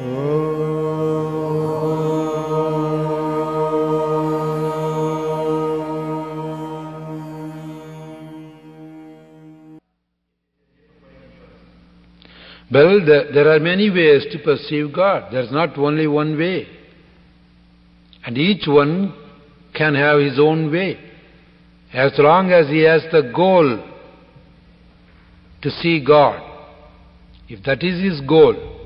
Well, there, are many ways to perceive God. There's not only one way. And each one can have his own way. As long as he has the goal to see God, if that is his goal,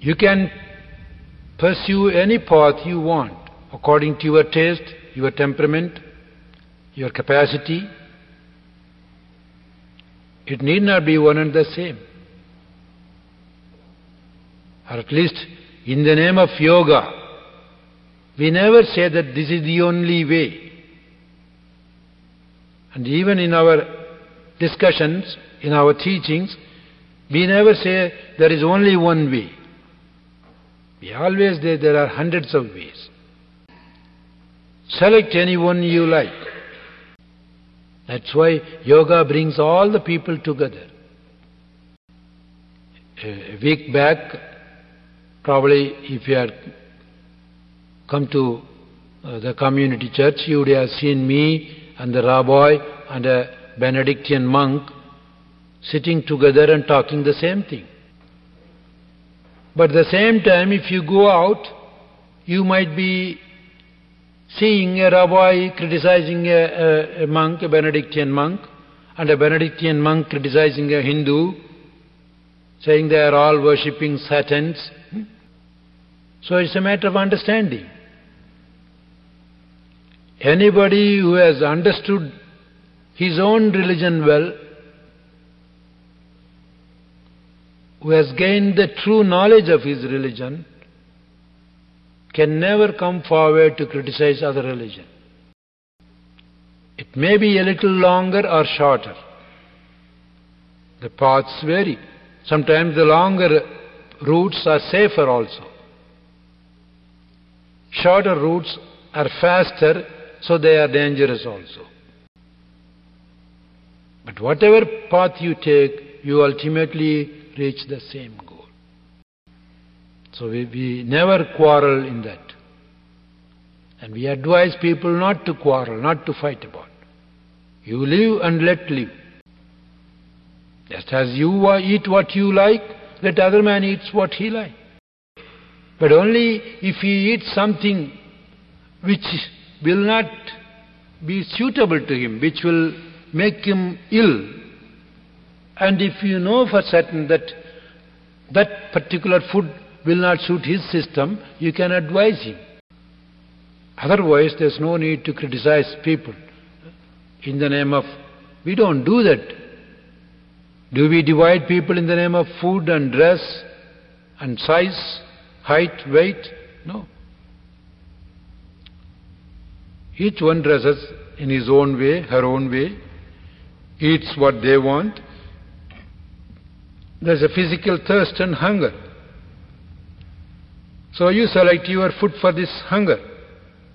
you can pursue any path you want according to your taste, your temperament, your capacity. It need not be one and the same. Or at least in the name of yoga, we never say that this is the only way. And even in our discussions, in our teachings, we never say there is only one way. We always say there are hundreds of ways. Select any one you like. That's why yoga brings all the people together. A week back, probably if you had come to uh, the community church, you would have seen me and the rabbi and a Benedictine monk sitting together and talking the same thing. But at the same time, if you go out, you might be seeing a rabbi criticizing a, a, a monk, a Benedictine monk, and a Benedictine monk criticizing a Hindu, saying they are all worshipping Satans. So it's a matter of understanding. Anybody who has understood his own religion well, who has gained the true knowledge of his religion, can never come forward to criticize other religion. It may be a little longer or shorter. The paths vary. Sometimes the longer routes are safer also. Shorter routes are faster, so they are dangerous also. But whatever path you take, you ultimately reach the same goal. So we, we never quarrel in that. And we advise people not to quarrel, not to fight about. You live and let live. Just as you eat what you like, let other man eat what he like. But only if he eats something which will not be suitable to him, which will make him ill, and if you know for certain that that particular food will not suit his system, you can advise him. Otherwise, there's no need to criticize people in the name of. We don't do that. Do we divide people in the name of food and dress and size, height, weight? No. Each one dresses in his own way, her own way, eats what they want. There's a physical thirst and hunger. So you select your food for this hunger.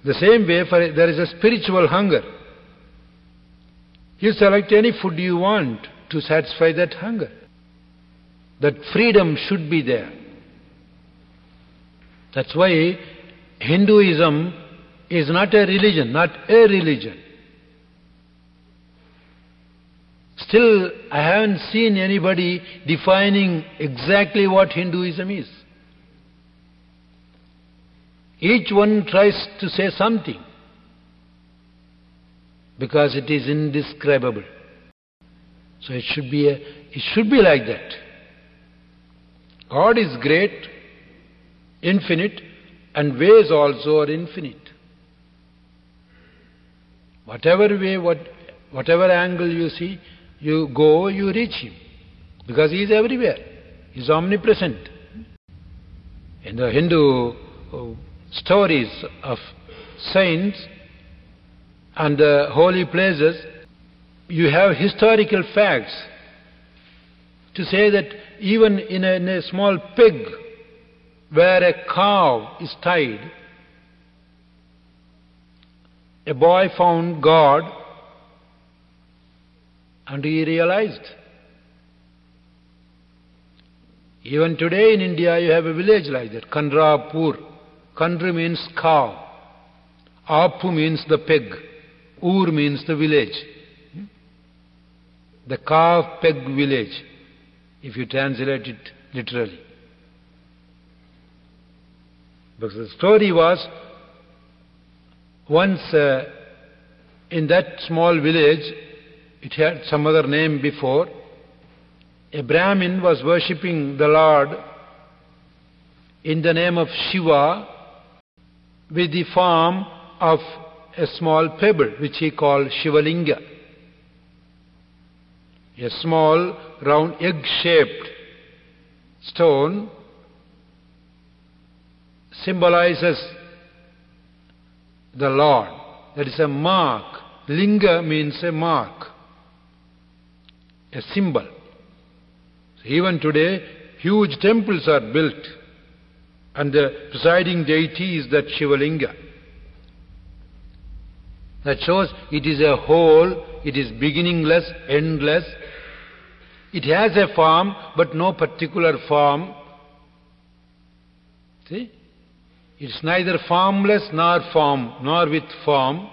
The same way for, there is a spiritual hunger. You select any food you want to satisfy that hunger. That freedom should be there. That's why Hinduism is not a religion, not a religion. Still, I haven't seen anybody defining exactly what Hinduism is. Each one tries to say something because it is indescribable. So it should be a, it should be like that. God is great, infinite, and ways also are infinite. Whatever way, what, whatever angle you see, you go, you reach Him. Because He is everywhere. He is omnipresent. In the Hindu uh, stories of saints and the holy places, you have historical facts to say that even in a, in a small pig where a cow is tied, a boy found God and he realized Even today in India you have a village like that, Kandrapur. Kandra means cow. Apu means the pig. Ur means the village. The calf peg village, if you translate it literally. Because the story was once uh, in that small village, it had some other name before, a Brahmin was worshipping the Lord in the name of Shiva with the form of a small pebble which he called Shivalinga. A small round egg-shaped stone symbolizes the Lord. That is a mark. Linga means a mark, a symbol. Even today, huge temples are built, and the presiding deity is that Shivalinga. That shows it is a whole, it is beginningless, endless. It has a form, but no particular form. See? It's neither formless nor form, nor with form.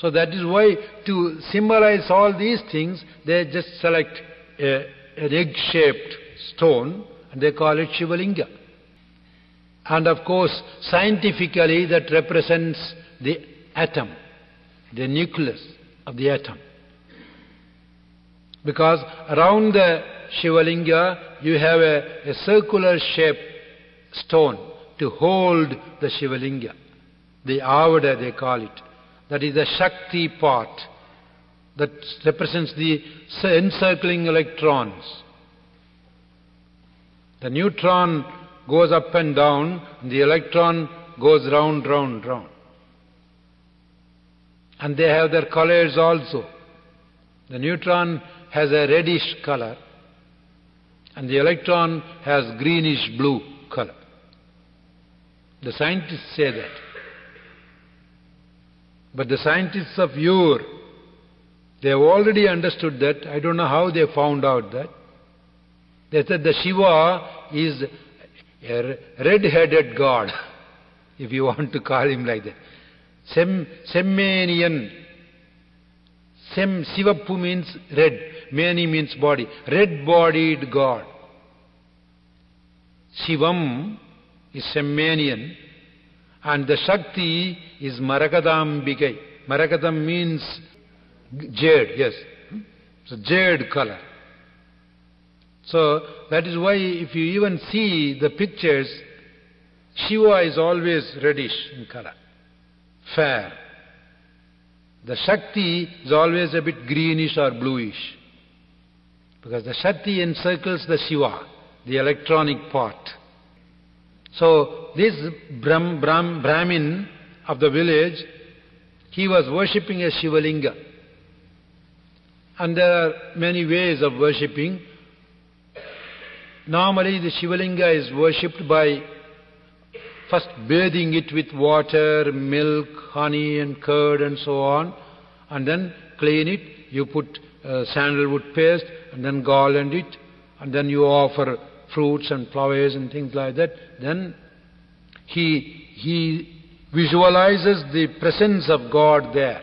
So that is why to symbolize all these things, they just select a, an egg-shaped stone and they call it Shivalinga. And of course, scientifically that represents the atom, the nucleus of the atom. Because around the Shivalinga you have a, a circular shaped stone to hold the Shivalinga. The Avada they call it. That is the Shakti part that represents the encircling electrons. The neutron goes up and down, and the electron goes round, round, round. And they have their colors also. The neutron has a reddish color, and the electron has greenish blue color. The scientists say that. But the scientists of yore, they have already understood that. I don't know how they found out that. They said the Shiva is a red-headed god, if you want to call him like that. Sem, Semmanian. Sem, Sivappu means red. Mani means body. Red-bodied god. Shivam is Semmanian and the Shakti is Marakadambikai. Marakadam means jade, yes. So jade color. So that is why if you even see the pictures, Shiva is always reddish in color, fair. The Shakti is always a bit greenish or bluish. Because the Shakti encircles the Shiva, the electronic part. So this Brahm, Brahm, Brahmin of the village, he was worshipping a Shivalinga. And there are many ways of worshipping. Normally the Shivalinga is worshipped by first bathing it with water, milk, honey and curd and so on, and then clean it. You put uh, sandalwood paste and then garland it, and then you offer fruits and flowers and things like that, then he, he visualizes the presence of God there.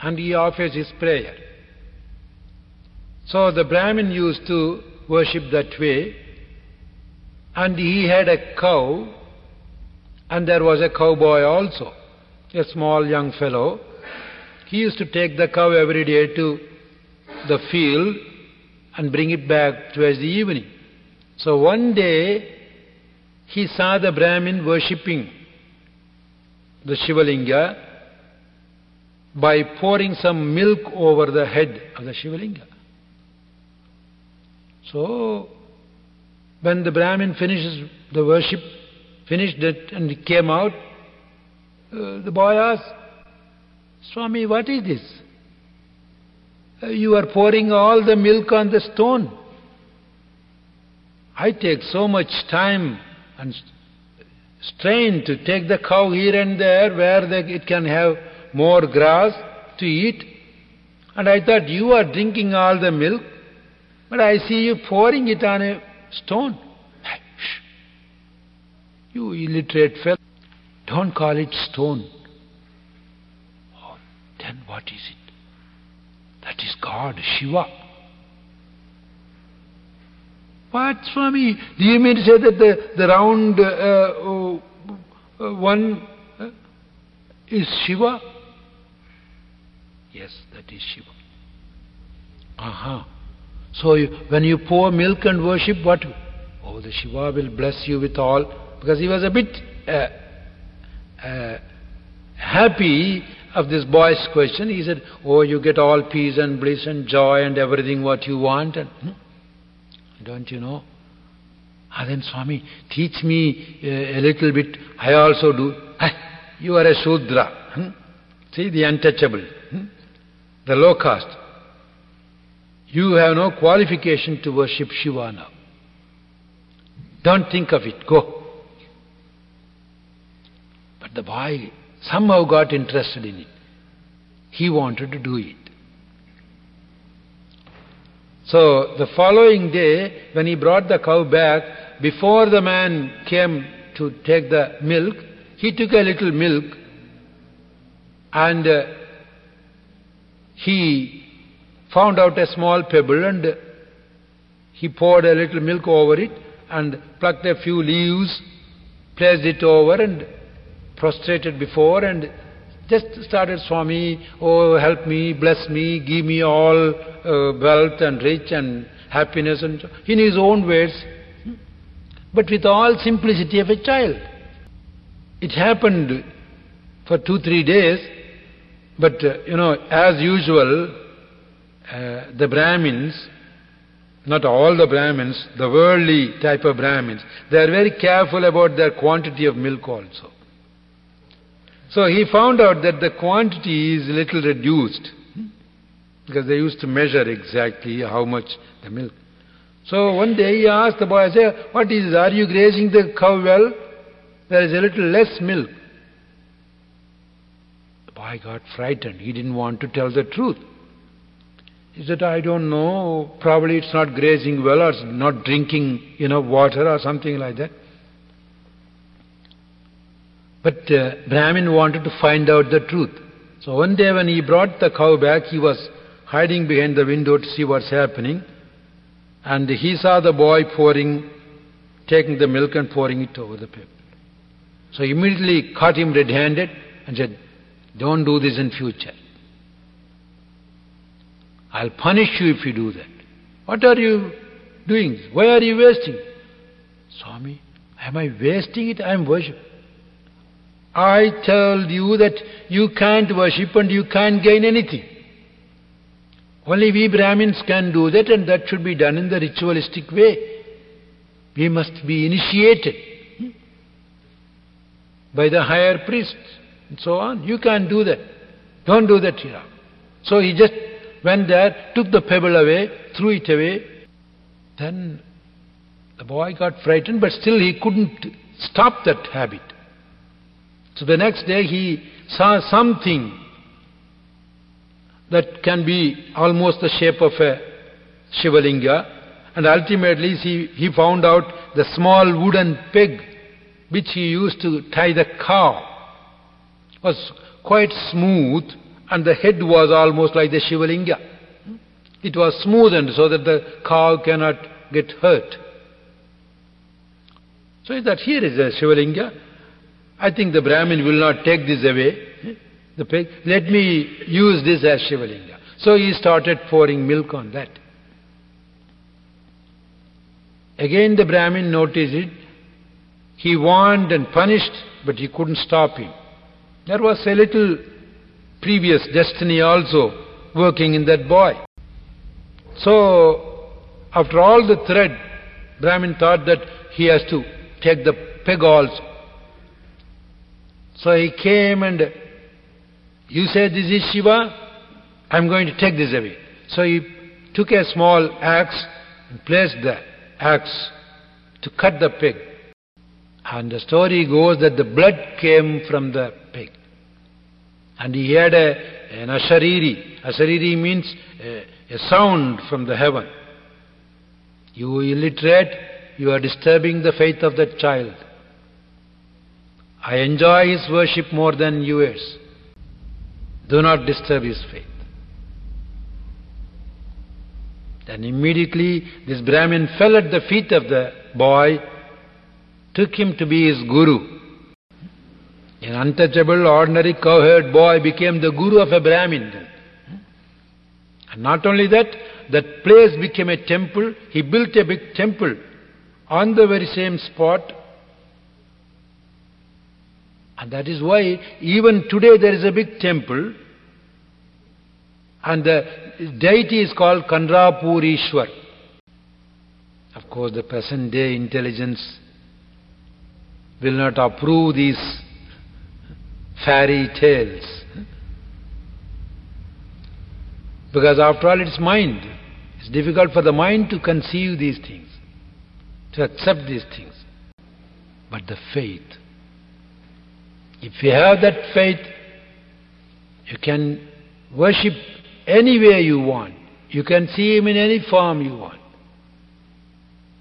And he offers his prayer. So the Brahmin used to worship that way. And he had a cow, and there was a cowboy also, a small young fellow. He used to take the cow every day to the field and bring it back towards the evening. So one day he saw the Brahmin worshipping the Shivalinga by pouring some milk over the head of the Shivalinga. So when the Brahmin finishes the worship, finished it and came out, uh, the boy asked, Swami, what is this? you are pouring all the milk on the stone. I take so much time and strain to take the cow here and there where it can have more grass to eat. And I thought, you are drinking all the milk. But I see you pouring it on a stone. You illiterate fellow. Don't call it stone. Oh, then what is it? That is God, Shiva. What, Swami? Do you mean to say that the, the round uh, uh, one uh, is Shiva? Yes, that is Shiva. Aha. So you, when you pour milk and worship, what? Oh, the Shiva will bless you with all. Because he was a bit uh, uh, happy of this boy's question. He said, Oh, you get all peace and bliss and joy and everything what you want. And, hmm? Don't you know? Ah, then Swami, teach me a little bit. I also do. Ah, you are a Shudra. Hmm? See, the untouchable. Hmm? The low caste. You have no qualification to worship Shiva now. Don't think of it. Go. But the boy somehow got interested in it. He wanted to do it. So the following day, when he brought the cow back, before the man came to take the milk, he took a little milk and uh, he found out a small pebble and he poured a little milk over it and plucked a few leaves, placed it over and prostrated before and just started, Swami, oh, help me, bless me, give me all uh, wealth and rich and happiness and in his own words, but with all simplicity of a child. It happened for two, three days, but uh, you know, as usual, uh, the Brahmins, not all the Brahmins, the worldly type of Brahmins, they are very careful about their quantity of milk also. So he found out that the quantity is little reduced hmm, because they used to measure exactly how much the milk. So one day he asked the boy, I say, what is this? Are you grazing the cow well? There is a little less milk. The boy got frightened. He didn't want to tell the truth. He said, I don't know, probably it's not grazing well or not drinking enough water or something like that. But uh, Brahmin wanted to find out the truth. So one day when he brought the cow back, he was hiding behind the window to see what's happening. And he saw the boy pouring, taking the milk and pouring it over the people. So he immediately caught him red-handed and said, don't do this in future. I'll punish you if you do that. What are you doing? Why are you wasting? Swami, am I wasting it? I am worshiping. I told you that you can't worship and you can't gain anything. Only we Brahmins can do that and that should be done in the ritualistic way. We must be initiated by the higher priests and so on. You can't do that. Don't do that here. So he just went there, took the pebble away, threw it away. Then the boy got frightened, but still he couldn't stop that habit. So the next day he saw something that can be almost the shape of a Shivalinga and ultimately he, he found out the small wooden peg which he used to tie the cow was quite smooth and the head was almost like the Shivalinga. It was smoothened so that the cow cannot get hurt. So that here is a Shivalinga I think the Brahmin will not take this away. The pig. Let me use this as Shivalinga. So he started pouring milk on that. Again the Brahmin noticed it. He warned and punished, but he couldn't stop him. There was a little previous destiny also working in that boy. So, after all the thread, Brahmin thought that he has to take the peg also. So he came and you said this is Shiva, I'm going to take this away. So he took a small axe and placed the axe to cut the pig. And the story goes that the blood came from the pig. And he had a, an ashariri. Ashariri means a, a sound from the heaven. You illiterate, you are disturbing the faith of that child. I enjoy his worship more than yours. Do not disturb his faith. Then immediately this Brahmin fell at the feet of the boy, took him to be his guru. An untouchable, ordinary cowherd boy became the guru of a Brahmin. And not only that, that place became a temple. He built a big temple on the very same spot. And that is why even today there is a big temple and the deity is called Kandrapurishwar. Of course, the present day intelligence will not approve these fairy tales. Because after all, it's mind. It's difficult for the mind to conceive these things, to accept these things. But the faith, if you have that faith, you can worship anywhere you want. You can see Him in any form you want.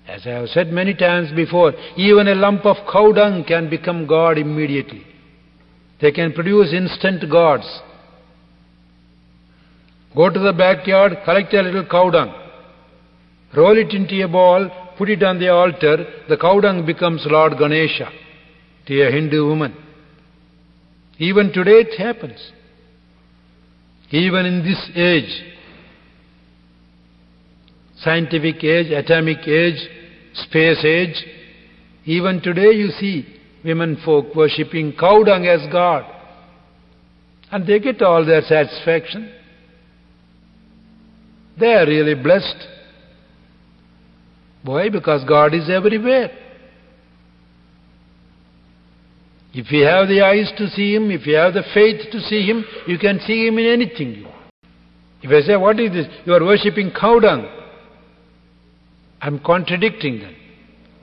As I have said many times before, even a lump of cow dung can become God immediately. They can produce instant gods. Go to the backyard, collect a little cow dung, roll it into a ball, put it on the altar, the cow dung becomes Lord Ganesha to a Hindu woman. Even today it happens. Even in this age, scientific age, atomic age, space age, even today you see women folk worshipping cow dung as God. And they get all their satisfaction. They are really blessed. Why? Because God is everywhere. If you have the eyes to see Him, if you have the faith to see Him, you can see Him in anything you want. If I say, What is this? You are worshipping cow dung. I'm contradicting them.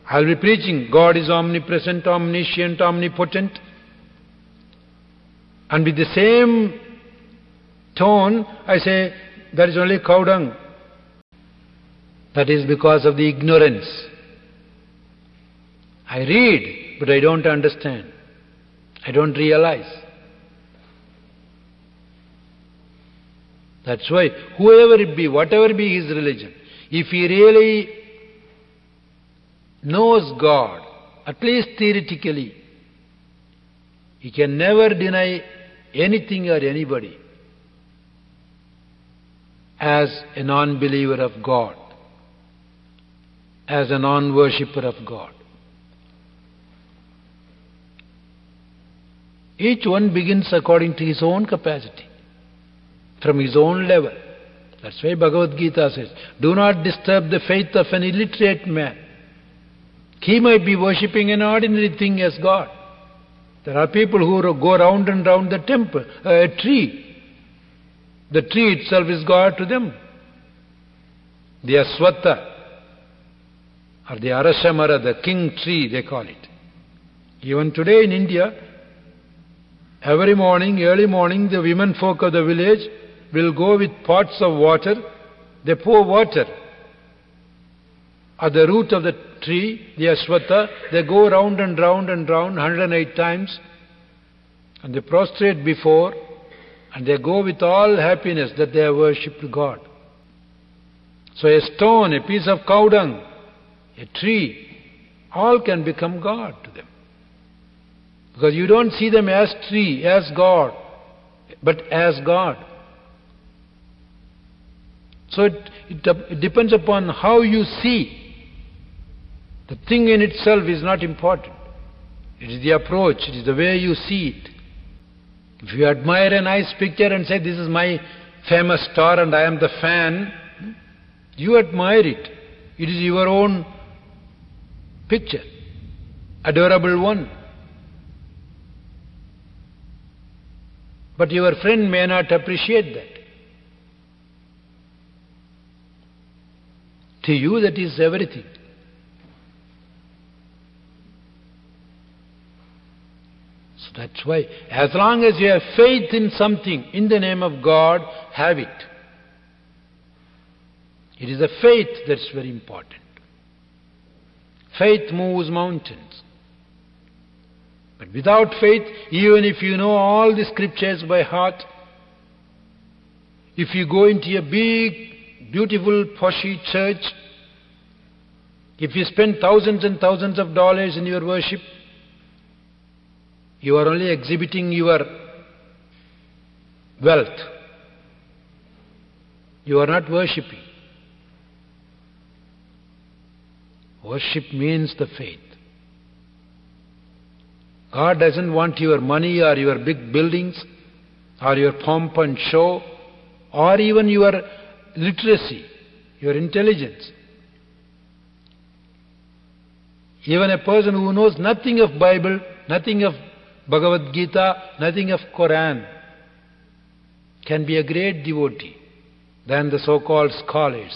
I'll be preaching God is omnipresent, omniscient, omnipotent. And with the same tone, I say, That is only cow dung. That is because of the ignorance. I read, but I don't understand. I don't realize. That's why, whoever it be, whatever be his religion, if he really knows God, at least theoretically, he can never deny anything or anybody as a non believer of God, as a non worshipper of God. Each one begins according to his own capacity, from his own level. That's why Bhagavad Gita says, Do not disturb the faith of an illiterate man. He might be worshipping an ordinary thing as God. There are people who go round and round the temple, uh, a tree. The tree itself is God to them. The Aswatha, or the Arasamara, the king tree, they call it. Even today in India, Every morning, early morning, the women folk of the village will go with pots of water. They pour water at the root of the tree, the aswatha. They go round and round and round 108 times. And they prostrate before. And they go with all happiness that they have worshipped God. So a stone, a piece of cow dung, a tree, all can become God to them. Because you don't see them as tree, as God, but as God. So it, it, it depends upon how you see. The thing in itself is not important. It is the approach, it is the way you see it. If you admire a nice picture and say, This is my famous star and I am the fan, you admire it. It is your own picture, adorable one. But your friend may not appreciate that. To you, that is everything. So that's why, as long as you have faith in something in the name of God, have it. It is a faith that's very important. Faith moves mountains. But without faith, even if you know all the scriptures by heart, if you go into a big, beautiful, poshy church, if you spend thousands and thousands of dollars in your worship, you are only exhibiting your wealth. You are not worshipping. Worship means the faith. God doesn't want your money or your big buildings or your pomp and show or even your literacy, your intelligence. Even a person who knows nothing of Bible, nothing of Bhagavad Gita, nothing of Quran, can be a great devotee than the so-called scholars.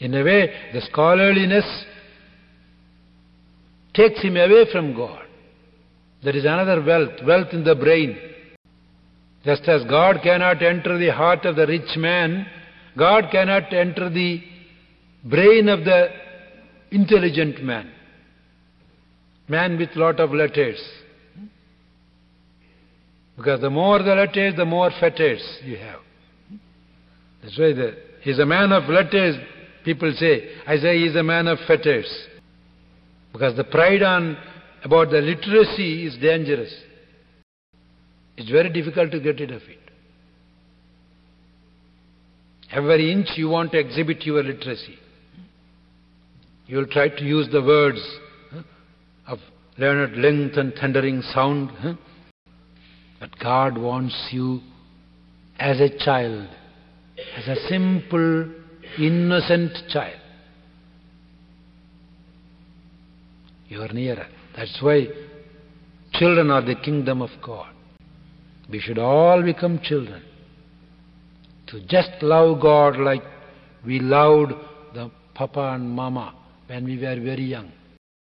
In a way, the scholarliness takes him away from God. There is another wealth, wealth in the brain. Just as God cannot enter the heart of the rich man, God cannot enter the brain of the intelligent man. Man with lot of letters. Because the more the letters, the more fetters you have. That's why the, he's a man of letters, people say. I say he's a man of fetters. Because the pride on about the literacy is dangerous. It's very difficult to get rid of it. Every inch you want to exhibit your literacy. You will try to use the words huh, of learned length and thundering sound. Huh? But God wants you as a child, as a simple, innocent child. You are nearer. That's why children are the kingdom of God. We should all become children. To just love God like we loved the papa and mama when we were very young.